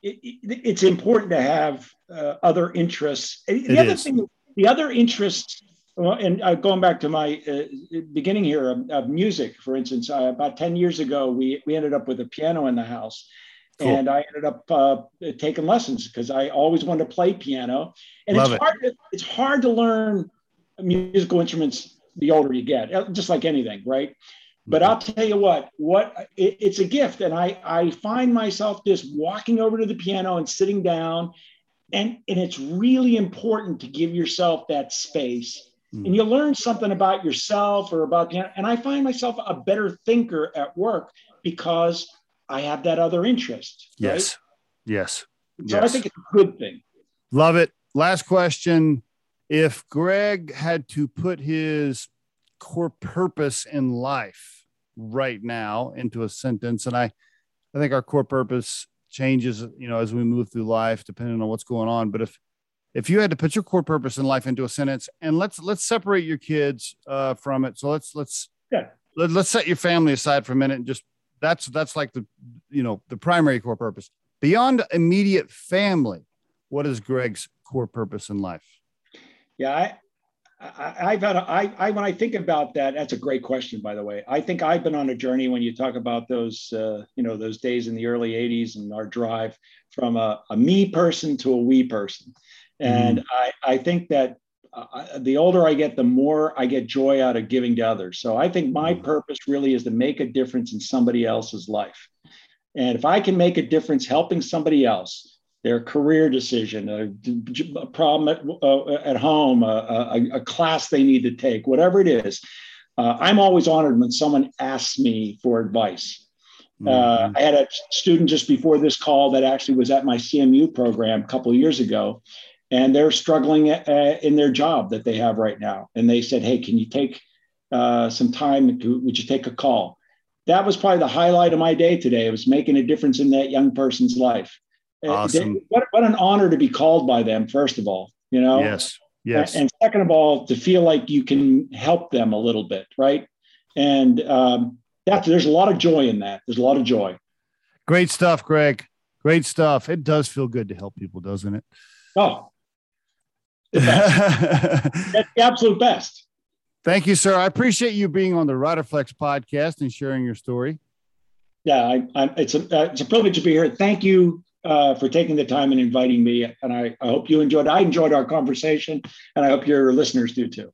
it, it, it's important to have uh, other interests. The it other is. thing, the other interests, and uh, going back to my uh, beginning here of, of, music, for instance, uh, about 10 years ago, we, we ended up with a piano in the house. Cool. And I ended up uh, taking lessons because I always wanted to play piano. And Love it's hard, to, it's hard to learn musical instruments the older you get, uh, just like anything, right? But I'll tell you what, what it, it's a gift. And I, I find myself just walking over to the piano and sitting down. And, and it's really important to give yourself that space. Mm. And you learn something about yourself or about, and I find myself a better thinker at work because I have that other interest.
Yes. Right? Yes.
So
yes.
I think it's a good thing.
Love it. Last question. If Greg had to put his core purpose in life right now into a sentence. And I, I think our core purpose changes, you know, as we move through life, depending on what's going on. But if, if you had to put your core purpose in life into a sentence and let's, let's separate your kids uh, from it. So let's, let's, yeah. let, let's set your family aside for a minute and just, that's, that's like the, you know, the primary core purpose beyond immediate family. What is Greg's core purpose in life?
Yeah, I, I, have had a, I, I when I think about that, that's a great question, by the way. I think I've been on a journey when you talk about those, uh, you know, those days in the early '80s and our drive from a, a me person to a we person, and mm. I, I think that uh, the older I get, the more I get joy out of giving to others. So I think my mm. purpose really is to make a difference in somebody else's life, and if I can make a difference helping somebody else, their career decision, a, a problem at, uh, at home, a, a, a, class they need to take, whatever it is. Uh, I'm always honored when someone asks me for advice. Uh, mm-hmm. I had a student just before this call that actually was at my CMU program a couple years ago, and they're struggling uh, in their job that they have right now. And they said, "Hey, can you take uh, some time? To, would you take a call?" That was probably the highlight of my day today. It was making a difference in that young person's life.
Awesome.
They, what, what an honor to be called by them, first of all, you know?
Yes. Yes.
And, second of all, to feel like you can help them a little bit, right? And um, that, there's a lot of joy in that. There's a lot of joy.
Great stuff, Greg. Great stuff. It does feel good to help people, doesn't it?
Oh, the <laughs> that's the absolute best.
Thank you, sir. I appreciate you being on the Riderflex podcast and sharing your story.
Yeah, I, I, it's a uh, it's a privilege to be here. Thank you uh, for taking the time and inviting me. And I, I hope you enjoyed. I enjoyed our conversation, and I hope your listeners do too.